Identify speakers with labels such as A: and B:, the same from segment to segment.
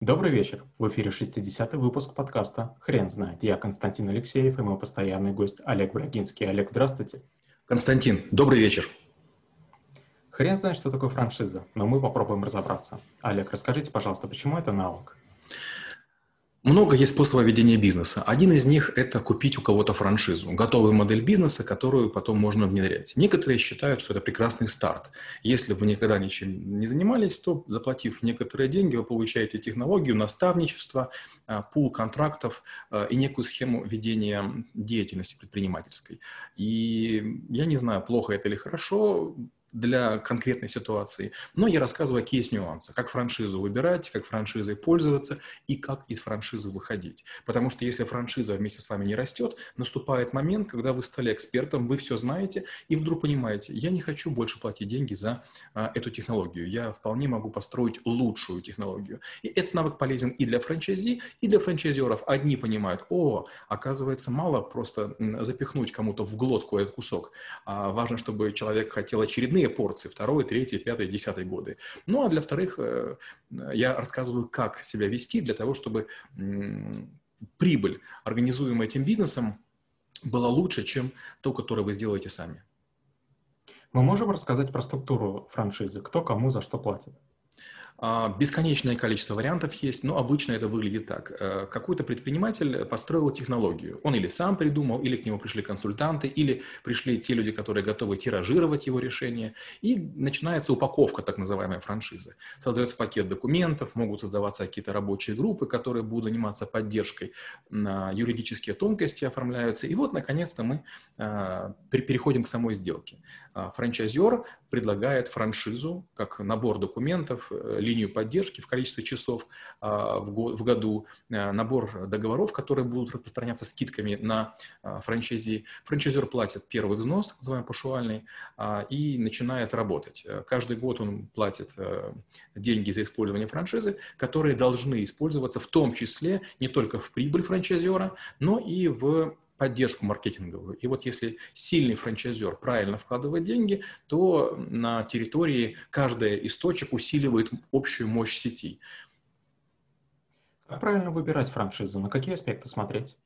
A: Добрый вечер. В эфире 60-й выпуск подкаста «Хрен знает». Я Константин Алексеев и мой постоянный гость Олег Брагинский. Олег, здравствуйте.
B: Константин, добрый вечер.
A: Хрен знает, что такое франшиза, но мы попробуем разобраться. Олег, расскажите, пожалуйста, почему это навык?
B: Много есть способов ведения бизнеса. Один из них – это купить у кого-то франшизу, готовую модель бизнеса, которую потом можно внедрять. Некоторые считают, что это прекрасный старт. Если вы никогда ничем не занимались, то, заплатив некоторые деньги, вы получаете технологию, наставничество, а, пул контрактов а, и некую схему ведения деятельности предпринимательской. И я не знаю, плохо это или хорошо, для конкретной ситуации, но я рассказываю, какие есть нюансы, как франшизу выбирать, как франшизой пользоваться и как из франшизы выходить. Потому что если франшиза вместе с вами не растет, наступает момент, когда вы стали экспертом, вы все знаете, и вдруг понимаете, я не хочу больше платить деньги за а, эту технологию, я вполне могу построить лучшую технологию. И этот навык полезен и для франчайзи, и для франчайзеров. Одни понимают, о, оказывается, мало просто запихнуть кому-то в глотку этот кусок, а важно, чтобы человек хотел очередные порции, второй, третий, пятый, десятый годы. Ну, а для вторых э, я рассказываю, как себя вести для того, чтобы прибыль, организуемая этим бизнесом, была лучше, чем то, которое вы сделаете сами.
A: Мы можем рассказать про структуру франшизы, кто кому за что платит?
B: А, бесконечное количество вариантов есть, но обычно это выглядит так. Э, какой-то предприниматель построил технологию. Он или сам придумал, или к нему пришли консультанты, или пришли те люди, которые готовы тиражировать его решение. И начинается упаковка так называемой франшизы. Создается пакет документов, могут создаваться какие-то рабочие группы, которые будут заниматься поддержкой. Юридические тонкости оформляются. И вот, наконец-то, мы а, переходим к самой сделке. А, франчайзер предлагает франшизу как набор документов, э, линию поддержки в количестве часов а, в году, э, набор договоров, которые будут распространяться скидками на а, франчайзи. Франчайзер платит первый взнос, так называемый пошуальный, и начинает работать. Э, каждый год он платит деньги за использование франшизы, которые должны использоваться в том числе не только в прибыль франчайзера, но и в поддержку маркетинговую. И вот если сильный франчайзер правильно вкладывает деньги, то на территории каждый источник усиливает общую мощь сети.
A: Как правильно выбирать франшизу? На какие аспекты смотреть?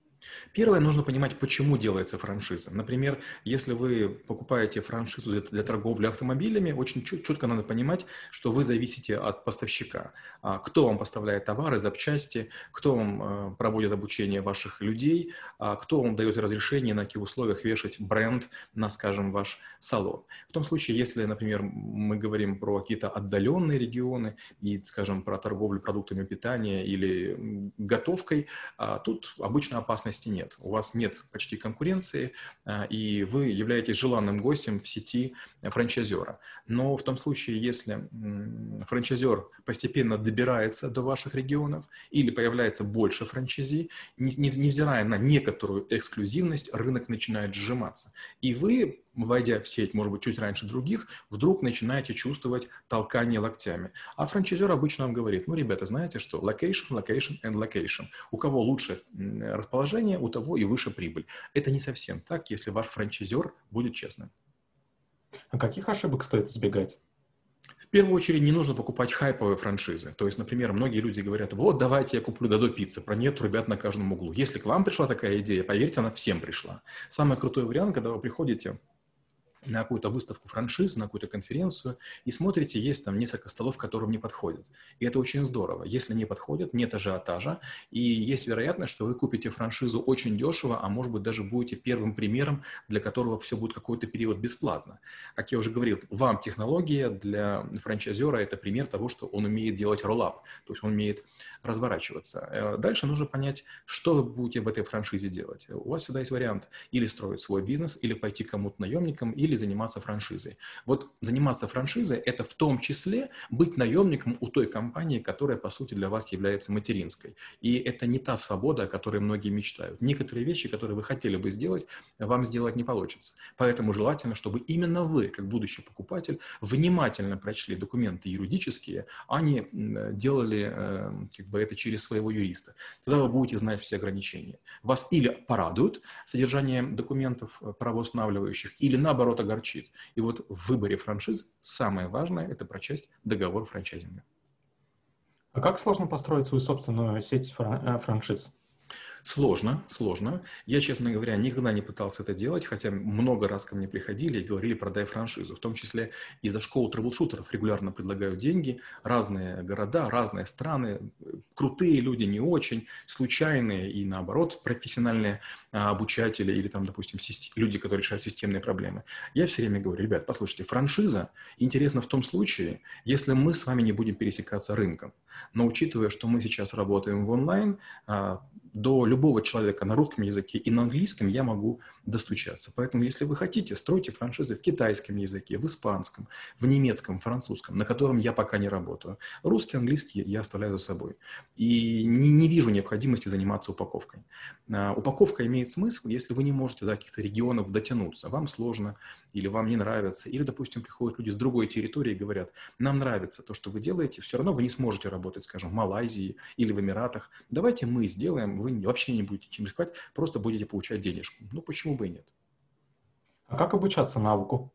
B: Первое, нужно понимать, почему делается франшиза. Например, если вы покупаете франшизу для, для торговли автомобилями, очень четко надо понимать, что вы зависите от поставщика. А, кто вам поставляет товары, запчасти, кто вам э, проводит обучение ваших людей, а, кто вам дает разрешение, на каких условиях вешать бренд на, скажем, ваш салон. В том случае, если, например, мы говорим про какие-то отдаленные регионы и, скажем, про торговлю продуктами питания или готовкой, а, тут обычно опасность опасности нет. У вас нет почти конкуренции, а, и вы являетесь желанным гостем в сети франчайзера. Но в том случае, если франчайзер постепенно добирается до ваших регионов или появляется больше франчайзи, невзирая на некоторую эксклюзивность, рынок начинает сжиматься. И вы войдя в сеть, может быть, чуть раньше других, вдруг начинаете чувствовать толкание локтями. А франчайзер обычно вам говорит, ну, ребята, знаете что, location, location and location. У кого лучше расположение, у того и выше прибыль. Это не совсем так, если ваш франчайзер будет честным.
A: А каких ошибок стоит избегать?
B: В первую очередь не нужно покупать хайповые франшизы. То есть, например, многие люди говорят, вот давайте я куплю Дадо пиццы, про нет ребят на каждом углу. Если к вам пришла такая идея, поверьте, она всем пришла. Самый крутой вариант, когда вы приходите на какую-то выставку франшиз, на какую-то конференцию, и смотрите, есть там несколько столов, которым не подходят. И это очень здорово. Если не подходят, нет ажиотажа, и есть вероятность, что вы купите франшизу очень дешево, а может быть даже будете первым примером, для которого все будет какой-то период бесплатно. Как я уже говорил, вам технология для франчайзера – это пример того, что он умеет делать роллап, то есть он умеет разворачиваться. Э, дальше нужно понять, что вы будете в этой франшизе делать. У вас всегда есть вариант или строить свой бизнес, или пойти кому-то наемником, или заниматься франшизой. Вот заниматься франшизой – это в том числе быть наемником у той компании, которая, по сути, для вас является материнской. И это не та свобода, о которой многие мечтают. Некоторые вещи, которые вы хотели бы сделать, вам сделать не получится. Поэтому желательно, чтобы именно вы, как будущий покупатель, внимательно прочли документы юридические, а не делали э, как бы это через своего юриста. Тогда вы будете знать все ограничения. Вас или порадуют содержание документов э, правоустанавливающих, или наоборот огорчит. И вот в выборе франшиз самое важное – это прочесть договор франчайзинга.
A: А как сложно построить свою собственную сеть э, франшиз?
B: Сложно, сложно. Я, честно говоря, никогда не пытался это делать, хотя много раз ко мне приходили и говорили, продай франшизу. В том числе из-за школы трэблшутеров регулярно предлагают деньги. Разные города, разные страны, крутые люди, не очень, случайные и, наоборот, профессиональные а, обучатели или, там, допустим, люди, которые решают системные проблемы. Я все время говорю, ребят, послушайте, франшиза интересна в том случае, если мы с вами не будем пересекаться рынком. Но учитывая, что мы сейчас работаем в онлайн, а, до любого человека на русском языке и на английском я могу достучаться. Поэтому, если вы хотите, стройте франшизы в китайском языке, в испанском, в немецком, французском, на котором я пока не работаю. Русский, английский я оставляю за собой. И не, не вижу необходимости заниматься упаковкой. А, упаковка имеет смысл, если вы не можете до каких-то регионов дотянуться. Вам сложно, или вам не нравится, или, допустим, приходят люди с другой территории и говорят, нам нравится то, что вы делаете, все равно вы не сможете работать, скажем, в Малайзии или в Эмиратах. Давайте мы сделаем, вы вообще не будете чем рисковать, просто будете получать денежку. Ну, почему бы и нет?
A: А как обучаться навыку?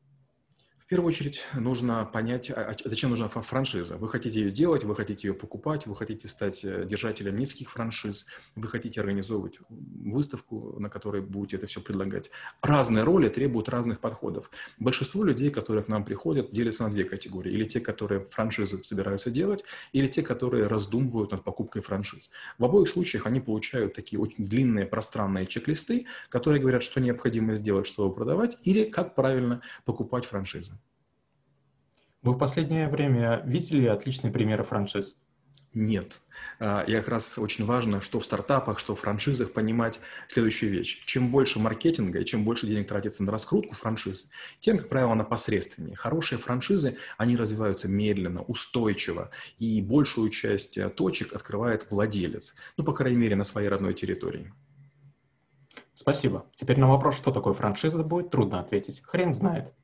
B: В первую очередь нужно понять, а, а зачем нужна франшиза. Вы хотите ее делать, вы хотите ее покупать, вы хотите стать э, держателем низких франшиз, вы хотите организовывать выставку, на которой будете это все предлагать. Разные роли требуют разных подходов. Большинство людей, которые к нам приходят, делятся на две категории. Или те, которые франшизы собираются делать, или те, которые раздумывают над покупкой франшиз. В обоих случаях они получают такие очень длинные пространные чек-листы, которые говорят, что необходимо сделать, чтобы продавать, или как правильно покупать франшизы.
A: Вы в последнее время видели отличные примеры франшиз?
B: Нет. А, и как раз очень важно, что в стартапах, что в франшизах понимать следующую вещь. Чем больше маркетинга и чем больше денег тратится на раскрутку франшизы, тем, как правило, она посредственнее. Хорошие франшизы, они развиваются медленно, устойчиво, и большую часть э, точек открывает владелец. Ну, по крайней мере, на своей родной территории.
A: Спасибо. Теперь на вопрос, что такое франшиза, будет трудно ответить. Хрен знает.